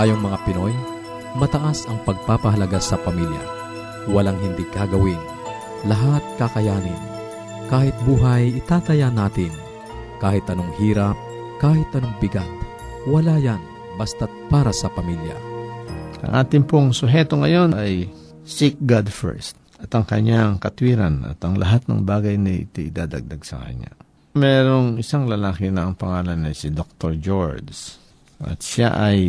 Tayong mga Pinoy, mataas ang pagpapahalaga sa pamilya. Walang hindi kagawin. Lahat kakayanin. Kahit buhay, itataya natin. Kahit anong hirap, kahit anong bigat, wala yan basta't para sa pamilya. Ang ating pong suheto ngayon ay seek God first at ang kanyang katwiran at ang lahat ng bagay na ito idadagdag sa kanya. Merong isang lalaki na ang pangalan ay si Dr. George at siya ay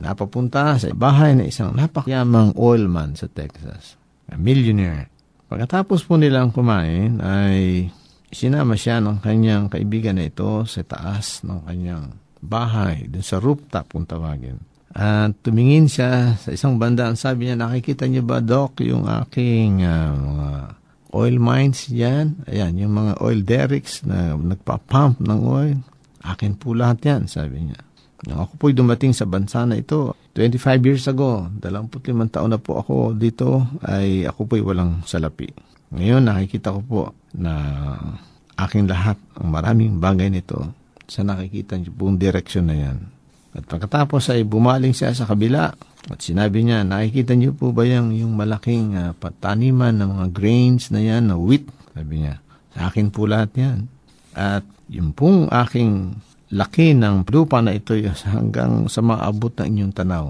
napapunta sa bahay ng isang napakayamang oilman sa Texas. A millionaire. Pagkatapos po nilang kumain ay sinama siya ng kanyang kaibigan na ito sa taas ng kanyang bahay, dun sa rooftop kung tawagin. At tumingin siya sa isang banda. Ang sabi niya, nakikita niyo ba, Doc, yung aking uh, mga oil mines yan? Ayan, yung mga oil derricks na nagpa-pump ng oil. Akin po lahat yan, sabi niya. Ako po'y dumating sa bansa na ito, 25 years ago, 25 taon na po ako dito, ay ako po'y walang salapi. Ngayon nakikita ko po na aking lahat, ang maraming bagay nito, sa nakikita niyo pong direksyon na yan. At pagkatapos ay bumaling siya sa kabila at sinabi niya, nakikita niyo po ba yung, yung malaking uh, pataniman ng mga grains na yan, na wheat? Sabi niya, sa akin po lahat yan. At yung pong aking laki ng lupa na ito hanggang sa maabot ng inyong tanaw.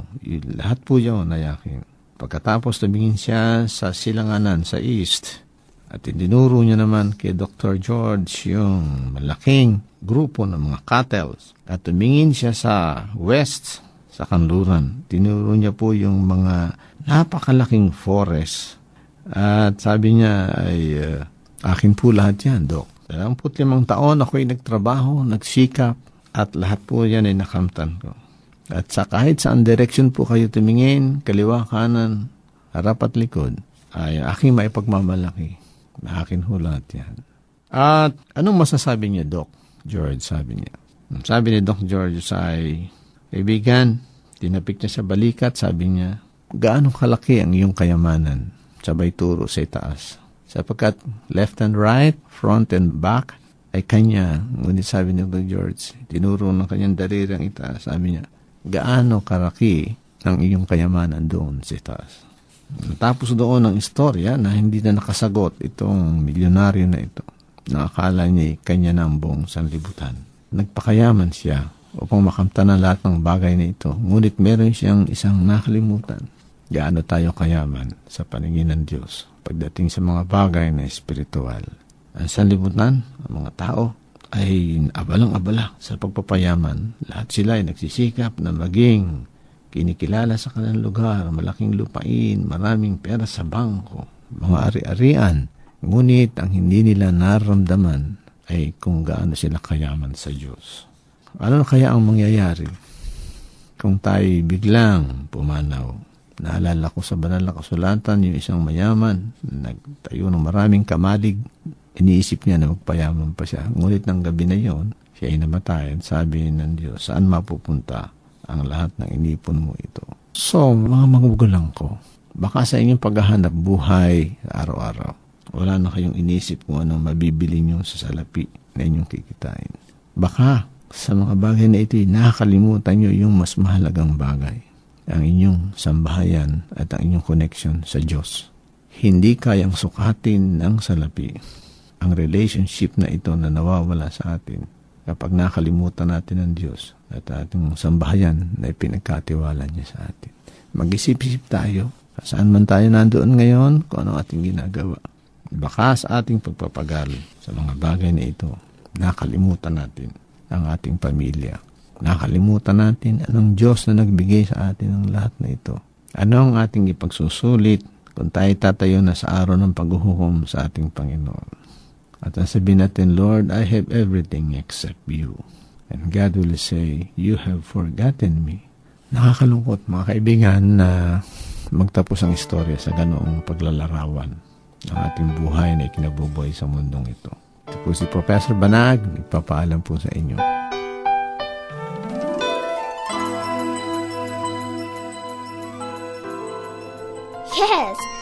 Lahat po yun nayakin. Pagkatapos tumingin siya sa silanganan sa east at dinuro niya naman kay Dr. George yung malaking grupo ng mga cattle at tumingin siya sa west sa kanluran. Tinuro niya po yung mga napakalaking forest at sabi niya ay uh, akin po lahat yan, Doc. 25 taon ako'y nagtrabaho, nagsikap, at lahat po yan ay nakamtan ko. At sa kahit saan direction po kayo tumingin, kaliwa, kanan, harap at likod, ay aking maipagmamalaki. Na akin ho lahat yan. At anong masasabi niya, Doc? George, sabi niya. Sabi ni Doc George ay, Kaibigan, tinapik niya sa balikat, sabi niya, gaano kalaki ang iyong kayamanan? Sabay turo sa itaas. Sapagkat left and right, front and back, ay kanya. Ngunit sabi ni Doc George, tinuro ng kanyang daliri ang itaas. Sabi niya, gaano kalaki ang iyong kayamanan doon sa itaas? Tapos doon ang istorya na hindi na nakasagot itong milyonaryo na ito. Nakakala niya kanya na ang buong sanlibutan. Nagpakayaman siya upang makamtan ang lahat ng bagay na ito. Ngunit meron siyang isang nakalimutan. Gaano tayo kayaman sa paningin ng Diyos pagdating sa mga bagay na espiritual. Ang sanlibutan, ang mga tao, ay abalang-abala sa pagpapayaman. Lahat sila ay nagsisikap na maging kinikilala sa kanilang lugar, malaking lupain, maraming pera sa bangko, mga ari-arian. Ngunit ang hindi nila naramdaman ay kung gaano sila kayaman sa Diyos. Ano kaya ang mangyayari kung tayo biglang pumanaw Naalala ko sa banal na kasulatan yung isang mayaman, nagtayo ng maraming kamalig. Iniisip niya na magpayaman pa siya. Ngunit ng gabi na yon, siya ay namatay. Sabi ng Diyos, saan mapupunta ang lahat ng inipon mo ito? So, mga magugulang ko, baka sa inyong paghahanap buhay araw-araw, wala na kayong inisip kung anong mabibili niyo sa salapi na inyong kikitain. Baka sa mga bagay na ito, nakakalimutan niyo yung mas mahalagang bagay ang inyong sambahayan at ang inyong connection sa Diyos. Hindi kayang sukatin ng salapi ang relationship na ito na nawawala sa atin kapag nakalimutan natin ang Diyos at ating sambahayan na ipinagkatiwala niya sa atin. Mag-isip-isip tayo saan man tayo nandoon ngayon kung ano ating ginagawa. Baka sa ating pagpapagal sa mga bagay na ito, nakalimutan natin ang ating pamilya, Nakalimutan natin anong Diyos na nagbigay sa atin ng lahat na ito. Ano ang ating ipagsusulit kung tayo tatayo na sa araw ng paghuhukom sa ating Panginoon. At ang sabihin natin, Lord, I have everything except you. And God will say, You have forgotten me. Nakakalungkot mga kaibigan na magtapos ang istorya sa ganoong paglalarawan ng ating buhay na ikinabubuhay sa mundong ito. Ito po si Professor Banag, nagpapaalam po sa inyo. Yes,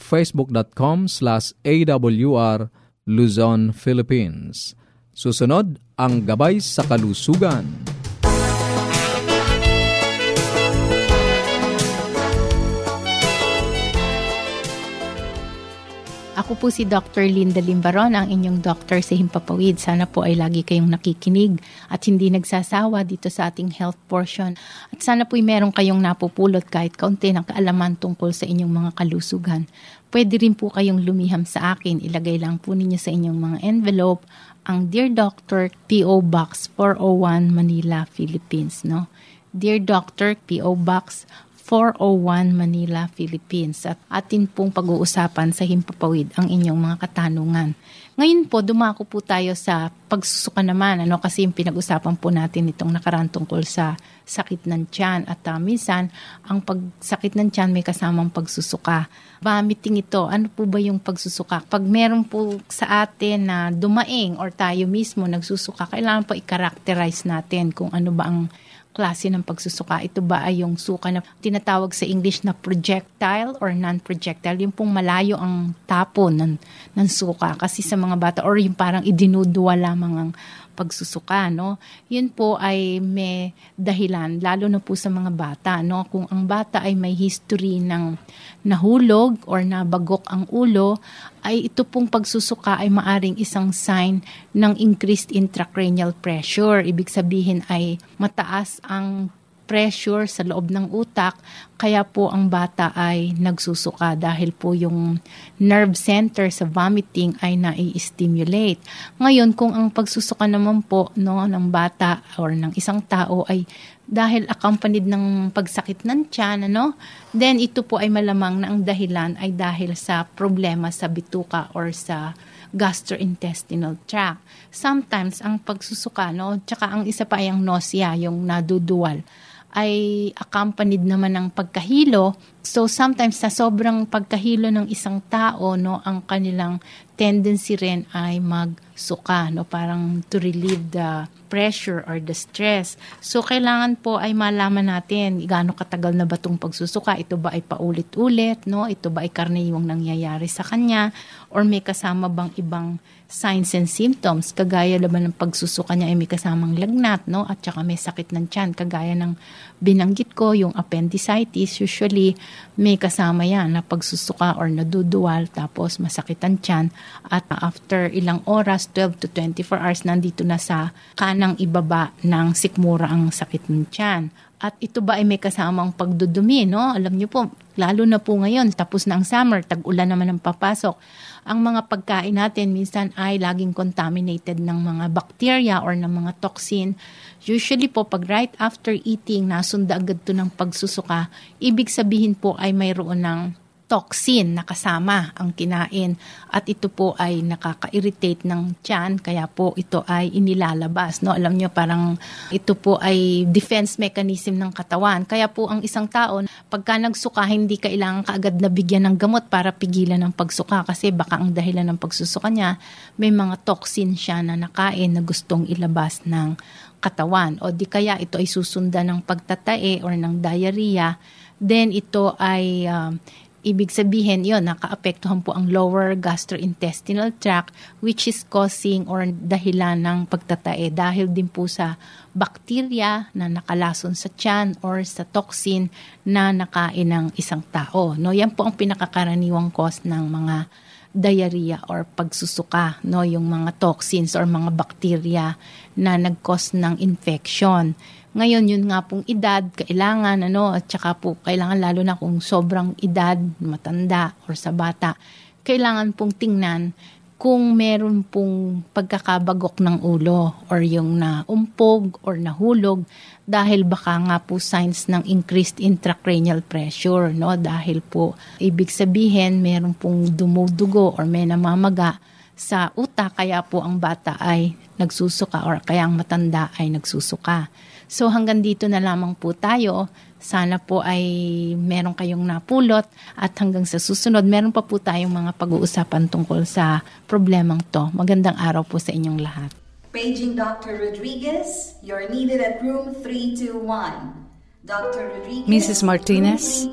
facebook.com slash awr Luzon, Philippines. Susunod, ang Gabay sa Kalusugan. Ako po si Dr. Linda Limbaron, ang inyong doctor sa Himpapawid. Sana po ay lagi kayong nakikinig at hindi nagsasawa dito sa ating health portion. At sana po ay meron kayong napupulot kahit kaunti ng kaalaman tungkol sa inyong mga kalusugan. pwede rin po kayong lumiham sa akin. Ilagay lang po ninyo sa inyong mga envelope ang Dear Doctor P.O. Box 401 Manila, Philippines. No? Dear Doctor P.O. Box 401 Manila, Philippines. At atin pong pag-uusapan sa Himpapawid ang inyong mga katanungan. Ngayon po, dumako po tayo sa pagsusuka naman, ano, kasi yung pinag-usapan po natin itong nakaraan tungkol sa sakit ng tiyan. At uh, minsan, ang pagsakit ng tiyan may kasamang pagsusuka. Vomiting ito, ano po ba yung pagsusuka? Pag meron po sa atin na dumaing or tayo mismo nagsusuka, kailangan po i-characterize natin kung ano ba ang klase ng pagsusuka. Ito ba ay yung suka na tinatawag sa English na projectile or non-projectile? Yung pong malayo ang tapo ng, ng suka. Kasi sa mga bata, or yung parang idinudua lamang ang pagsusuka, no? Yun po ay may dahilan, lalo na po sa mga bata, no? Kung ang bata ay may history ng nahulog or nabagok ang ulo, ay ito pong pagsusuka ay maaring isang sign ng increased intracranial pressure. Ibig sabihin ay mataas ang pressure sa loob ng utak, kaya po ang bata ay nagsusuka dahil po yung nerve center sa vomiting ay nai-stimulate. Ngayon, kung ang pagsusuka naman po no, ng bata or ng isang tao ay dahil accompanied ng pagsakit ng tiyan, ano, then ito po ay malamang na ang dahilan ay dahil sa problema sa bituka or sa gastrointestinal tract. Sometimes, ang pagsusuka, no, tsaka ang isa pa ay ang nausea, yung naduduwal ay accompanied naman ng pagkahilo. So sometimes sa sobrang pagkahilo ng isang tao, no, ang kanilang tendency rin ay magsuka, no, parang to relieve the pressure or the stress. So kailangan po ay malaman natin gaano katagal na ba itong pagsusuka, ito ba ay paulit-ulit, no, ito ba ay karaniwang nangyayari sa kanya or may kasama bang ibang signs and symptoms, kagaya naman ng pagsusuka niya ay may kasamang lagnat, no? At saka may sakit ng tiyan, kagaya ng binanggit ko, yung appendicitis, usually may kasama yan na pagsusuka or naduduwal, tapos masakit ang tiyan. At after ilang oras, 12 to 24 hours, nandito na sa kanang ibaba ng sikmura ang sakit ng tiyan. At ito ba ay may kasamang pagdudumi, no? Alam niyo po, lalo na po ngayon, tapos na ang summer, tag-ulan naman ang papasok ang mga pagkain natin minsan ay laging contaminated ng mga bacteria or ng mga toxin. Usually po, pag right after eating, nasunda agad to ng pagsusuka, ibig sabihin po ay mayroon ng toxin na kasama ang kinain. At ito po ay nakaka-irritate ng tiyan kaya po ito ay inilalabas no? Alam niyo parang ito po ay defense mechanism ng katawan. Kaya po ang isang tao pagka nagsuka hindi kailangan kaagad na bigyan ng gamot para pigilan ang pagsuka kasi baka ang dahilan ng pagsusuka niya may mga toxin siya na nakain na gustong ilabas ng katawan. O di kaya ito ay susundan ng pagtatae or ng diarrhea. Then ito ay uh, Ibig sabihin, yon nakaapektuhan po ang lower gastrointestinal tract which is causing or dahilan ng pagtatae dahil din po sa bakterya na nakalason sa tiyan or sa toxin na nakain ng isang tao. No, yan po ang pinakakaraniwang cause ng mga diarrhea or pagsusuka, no, yung mga toxins or mga bakterya na nag-cause ng infection. Ngayon, yun nga pong edad, kailangan, ano, at saka po, kailangan lalo na kung sobrang edad, matanda, or sa bata, kailangan pong tingnan kung meron pong pagkakabagok ng ulo or yung naumpog or nahulog dahil baka nga po signs ng increased intracranial pressure no dahil po ibig sabihin meron pong dumudugo or may namamaga sa utak kaya po ang bata ay nagsusuka or kaya ang matanda ay nagsusuka. So hanggang dito na lamang po tayo. Sana po ay meron kayong napulot at hanggang sa susunod, meron pa po tayong mga pag-uusapan tungkol sa problemang to. Magandang araw po sa inyong lahat. Paging Dr. Rodriguez, you're needed at room 321. Dr. Rodriguez, Mrs. Martinez,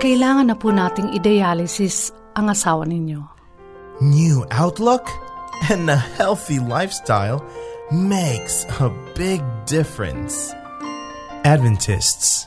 kailangan na po nating i-dialysis ang asawa ninyo. New outlook and a healthy lifestyle – makes a big difference. Adventists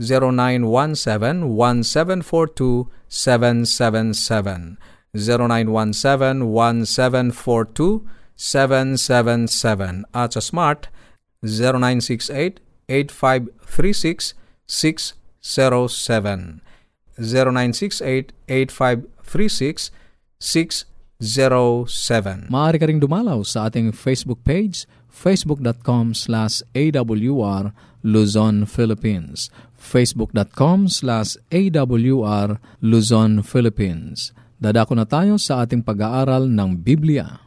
0917-1742-777. 0917-1742-777 at sa Smart 0968-8536-607. 0968-8536-607. Maaari ka ring dumalaw sa ating Facebook page, facebook.com slash awr Luzon, Philippines. facebook.com slash awr Luzon, Philippines. Dadako na tayo sa ating pag-aaral ng Biblia.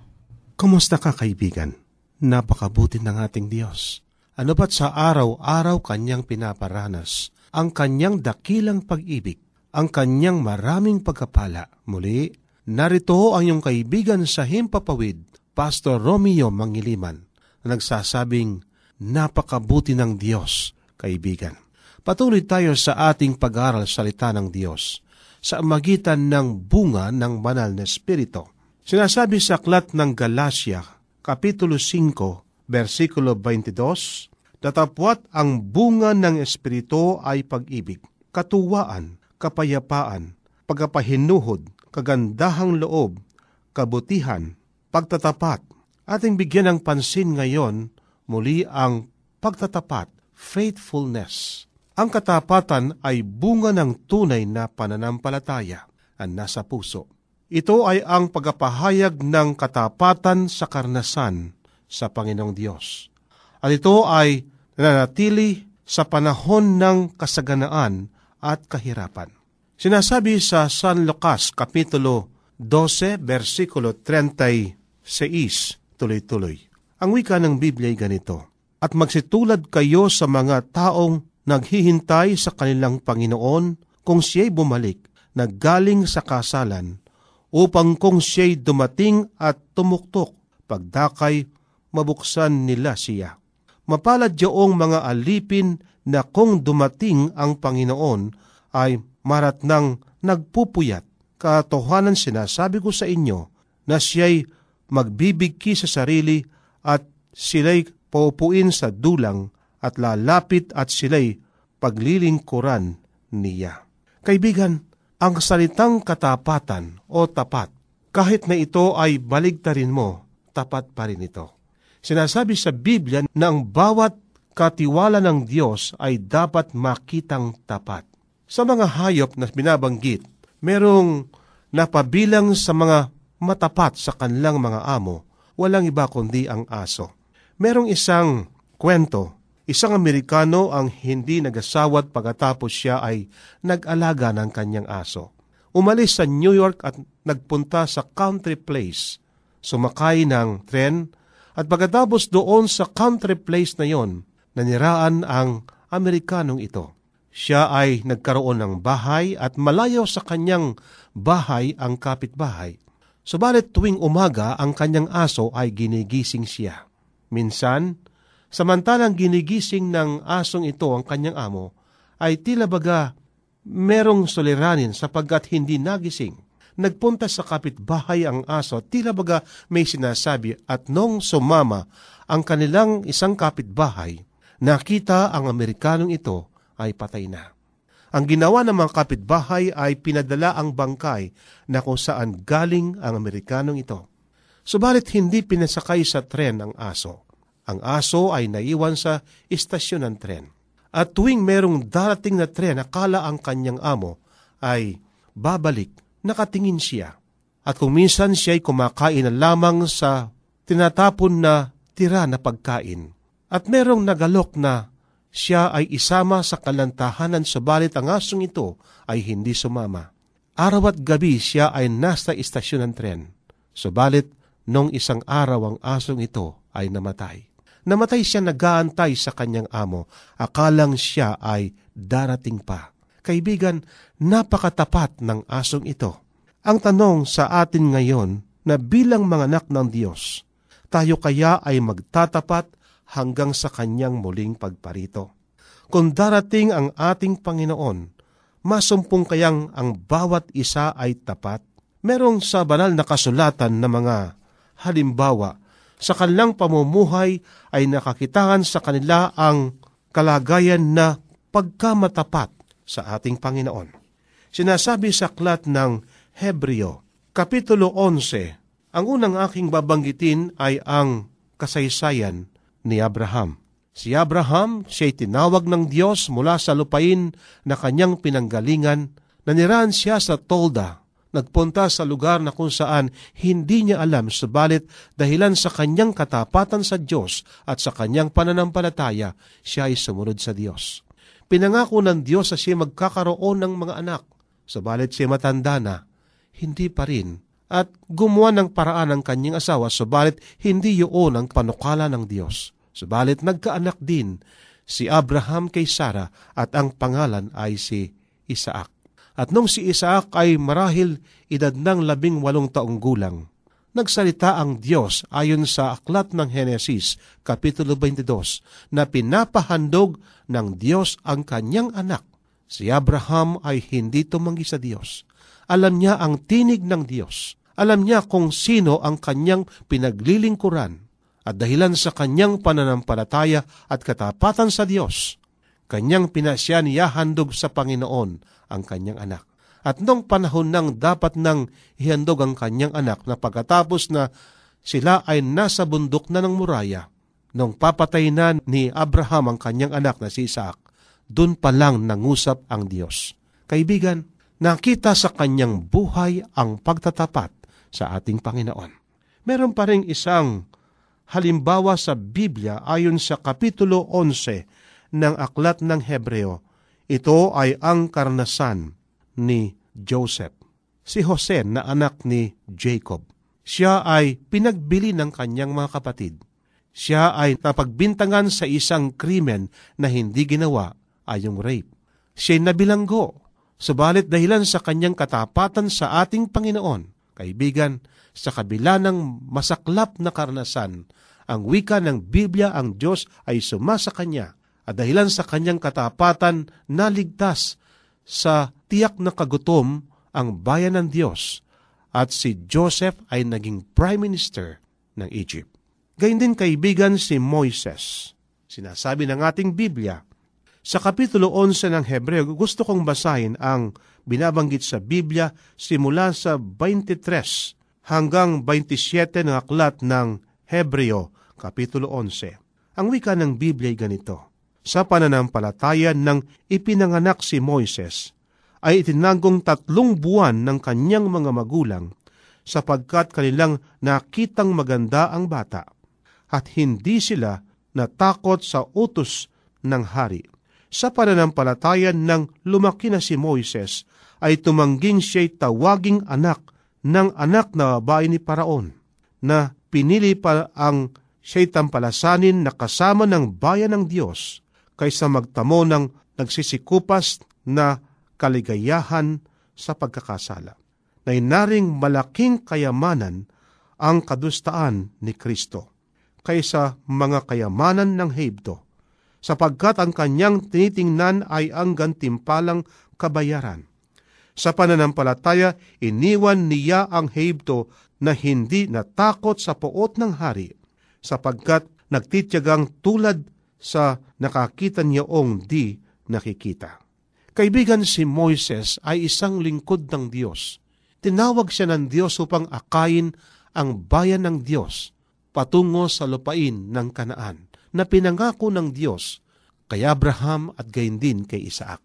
Kumusta ka kaibigan? Napakabuti ng ating Diyos. Ano ba't sa araw-araw kanyang pinaparanas ang kanyang dakilang pag-ibig, ang kanyang maraming pagkapala. Muli, narito ang iyong kaibigan sa Himpapawid, Pastor Romeo Mangiliman, na nagsasabing, Napakabuti ng Diyos, kaibigan. Patuloy tayo sa ating pag-aaral salita ng Diyos sa magitan ng bunga ng banal na espiritu. Sinasabi sa aklat ng Galacia, Kapitulo 5, versikulo 22, Tatapwat ang bunga ng Espiritu ay pag-ibig, katuwaan, kapayapaan, pagkapahinuhod, kagandahang loob, kabutihan, pagtatapat. Ating bigyan ng pansin ngayon muli ang pagtatapat, faithfulness. Ang katapatan ay bunga ng tunay na pananampalataya ang nasa puso. Ito ay ang pagpahayag ng katapatan sa karnasan sa Panginoong Diyos at ito ay nananatili sa panahon ng kasaganaan at kahirapan. Sinasabi sa San Lucas Kapitulo 12, versikulo 36, tuloy-tuloy. Ang wika ng Biblia ay ganito, At magsitulad kayo sa mga taong naghihintay sa kanilang Panginoon kung siya'y bumalik, naggaling sa kasalan, upang kung siya'y dumating at tumuktok, pagdakay, mabuksan nila siya Mapalad yaong mga alipin na kung dumating ang Panginoon ay marat nang nagpupuyat. Katohanan sinasabi ko sa inyo na siya'y magbibigki sa sarili at sila'y paupuin sa dulang at lalapit at sila'y paglilingkuran niya. Kaibigan, ang salitang katapatan o tapat, kahit na ito ay baligtarin mo, tapat pa rin ito. Sinasabi sa Biblia na ang bawat katiwala ng Diyos ay dapat makitang tapat. Sa mga hayop na binabanggit, merong napabilang sa mga matapat sa kanilang mga amo, walang iba kundi ang aso. Merong isang kwento, isang Amerikano ang hindi nagasawat pagkatapos siya ay nag-alaga ng kanyang aso. Umalis sa New York at nagpunta sa country place. Sumakay ng tren at pagkatapos doon sa country place na yon, naniraan ang Amerikanong ito. Siya ay nagkaroon ng bahay at malayo sa kanyang bahay ang kapitbahay. Subalit tuwing umaga ang kanyang aso ay ginigising siya. Minsan, samantalang ginigising ng asong ito ang kanyang amo, ay tila baga merong suliranin sapagkat hindi nagising nagpunta sa kapitbahay ang aso, tila baga may sinasabi at nung sumama ang kanilang isang kapitbahay, nakita ang Amerikanong ito ay patay na. Ang ginawa ng mga kapitbahay ay pinadala ang bangkay na kung saan galing ang Amerikanong ito. Subalit hindi pinasakay sa tren ang aso. Ang aso ay naiwan sa istasyon ng tren. At tuwing merong darating na tren, akala ang kanyang amo ay babalik nakatingin siya. At kung minsan siya'y kumakain na lamang sa tinatapon na tira na pagkain. At merong nagalok na siya ay isama sa kalantahanan subalit ang asong ito ay hindi sumama. Araw at gabi siya ay nasa istasyon ng tren. Subalit, nung isang araw ang asong ito ay namatay. Namatay siya nagaantay sa kanyang amo, akalang siya ay darating pa. Kaibigan, napakatapat ng asong ito. Ang tanong sa atin ngayon na bilang mga anak ng Diyos, tayo kaya ay magtatapat hanggang sa kanyang muling pagparito. Kung darating ang ating Panginoon, masumpong kayang ang bawat isa ay tapat? Merong sa banal na kasulatan na mga halimbawa sa kanilang pamumuhay ay nakakitaan sa kanila ang kalagayan na pagkamatapat sa ating Panginoon. Sinasabi sa aklat ng Hebreo, Kapitulo 11, ang unang aking babanggitin ay ang kasaysayan ni Abraham. Si Abraham, siya'y tinawag ng Diyos mula sa lupain na kanyang pinanggalingan, nanirahan siya sa Tolda, nagpunta sa lugar na kung saan hindi niya alam subalit dahilan sa kanyang katapatan sa Diyos at sa kanyang pananampalataya, siya ay sumunod sa Diyos. Pinangako ng Diyos na siya magkakaroon ng mga anak, subalit siya matanda na, hindi pa rin at gumawa ng paraan ng kanyang asawa, subalit hindi yun ang panukala ng Diyos. Subalit nagkaanak din si Abraham kay Sarah at ang pangalan ay si Isaac. At nung si Isaac ay marahil edad ng labing walong taong gulang, nagsalita ang Diyos ayon sa aklat ng Henesis, Kapitulo 22, na pinapahandog ng Diyos ang kanyang anak. Si Abraham ay hindi tumanggi sa Diyos. Alam niya ang tinig ng Diyos. Alam niya kung sino ang kanyang pinaglilingkuran. At dahilan sa kanyang pananampalataya at katapatan sa Diyos, kanyang pinasya niya handog sa Panginoon ang kanyang anak. At nung panahon nang dapat nang ihandog ang kanyang anak na pagkatapos na sila ay nasa bundok na ng muraya, nung papatay na ni Abraham ang kanyang anak na si Isaac, dun pa lang nangusap ang Diyos. Kaibigan, nakita sa kanyang buhay ang pagtatapat sa ating Panginoon. Meron pa rin isang halimbawa sa Biblia ayon sa Kapitulo 11 ng Aklat ng Hebreo ito ay ang karnasan ni Joseph. Si Jose na anak ni Jacob. Siya ay pinagbili ng kanyang mga kapatid. Siya ay napagbintangan sa isang krimen na hindi ginawa ay yung rape. Siya ay nabilanggo, subalit dahilan sa kanyang katapatan sa ating Panginoon. Kaibigan, sa kabila ng masaklap na karanasan, ang wika ng Biblia ang Diyos ay sumasa kanya at dahilan sa kanyang katapatan naligtas sa tiyak na kagutom ang bayan ng Diyos at si Joseph ay naging prime minister ng Egypt. Gayun din kaibigan si Moises. Sinasabi ng ating Biblia, sa Kapitulo 11 ng Hebreo, gusto kong basahin ang binabanggit sa Biblia simula sa 23 hanggang 27 ng aklat ng Hebreo, Kapitulo 11. Ang wika ng Biblia ay ganito, sa pananampalataya ng ipinanganak si Moises, ay itinagong tatlong buwan ng kanyang mga magulang sapagkat kanilang nakitang maganda ang bata at hindi sila natakot sa utos ng hari. Sa pananampalataya ng lumaki na si Moises, ay tumangging siya'y tawaging anak ng anak na babae ni Paraon, na pinili pa ang siya'y tampalasanin na kasama ng bayan ng Diyos kaysa magtamo ng nagsisikupas na kaligayahan sa pagkakasala. Na inaring malaking kayamanan ang kadustaan ni Kristo kaysa mga kayamanan ng Hebdo, sapagkat ang kanyang tinitingnan ay ang gantimpalang kabayaran. Sa pananampalataya, iniwan niya ang Hebdo na hindi natakot sa puot ng hari, sapagkat nagtityagang tulad sa nakakita niyaong di nakikita. Kaibigan si Moises ay isang lingkod ng Diyos. Tinawag siya ng Diyos upang akayin ang bayan ng Diyos patungo sa lupain ng Kanaan na pinangako ng Diyos kay Abraham at gayon din kay Isaac.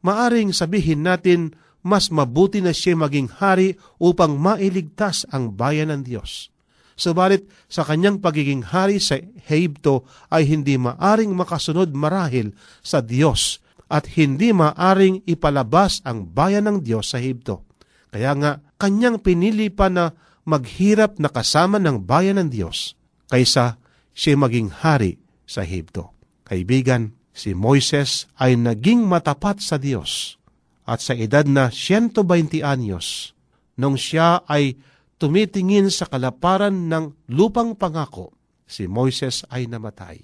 Maaring sabihin natin mas mabuti na siya maging hari upang mailigtas ang bayan ng Diyos. Subalit sa kanyang pagiging hari sa Hebto ay hindi maaring makasunod marahil sa Diyos at hindi maaring ipalabas ang bayan ng Diyos sa Hebto. Kaya nga, kanyang pinili pa na maghirap na kasama ng bayan ng Diyos kaysa siya maging hari sa Hebto. Kaibigan, si Moises ay naging matapat sa Diyos at sa edad na 120 anyos, nung siya ay tumitingin sa kalaparan ng lupang pangako, si Moises ay namatay.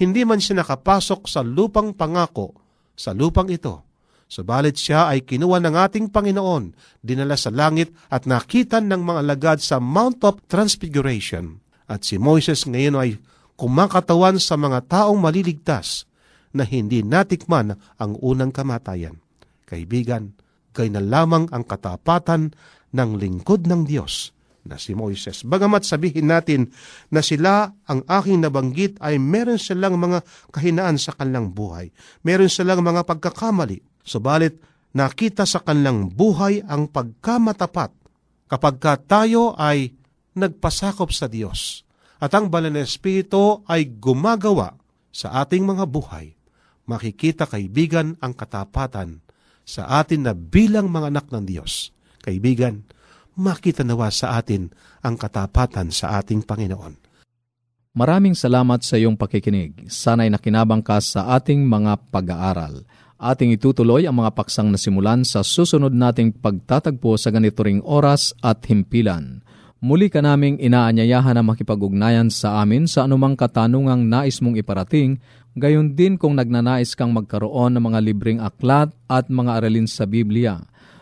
hindi man siya nakapasok sa lupang pangako, sa lupang ito. Subalit siya ay kinuha ng ating Panginoon, dinala sa langit at nakita ng mga alagad sa Mount of Transfiguration. At si Moises ngayon ay kumakatawan sa mga taong maliligtas na hindi natikman ang unang kamatayan. Kaibigan, gay na lamang ang katapatan ng lingkod ng Diyos na si Moises. Bagamat sabihin natin na sila ang aking nabanggit ay meron silang mga kahinaan sa kanilang buhay. Meron silang mga pagkakamali. Subalit, nakita sa kanilang buhay ang pagkamatapat kapag ka tayo ay nagpasakop sa Diyos at ang banal na Espiritu ay gumagawa sa ating mga buhay. Makikita kaibigan ang katapatan sa atin na bilang mga anak ng Diyos. Kaibigan, makita nawa sa atin ang katapatan sa ating Panginoon. Maraming salamat sa iyong pakikinig. Sana'y nakinabang ka sa ating mga pag-aaral ating itutuloy ang mga paksang nasimulan sa susunod nating pagtatagpo sa ganito ring oras at himpilan. Muli ka naming inaanyayahan na makipag-ugnayan sa amin sa anumang katanungang nais mong iparating, gayon din kung nagnanais kang magkaroon ng mga libreng aklat at mga aralin sa Biblia.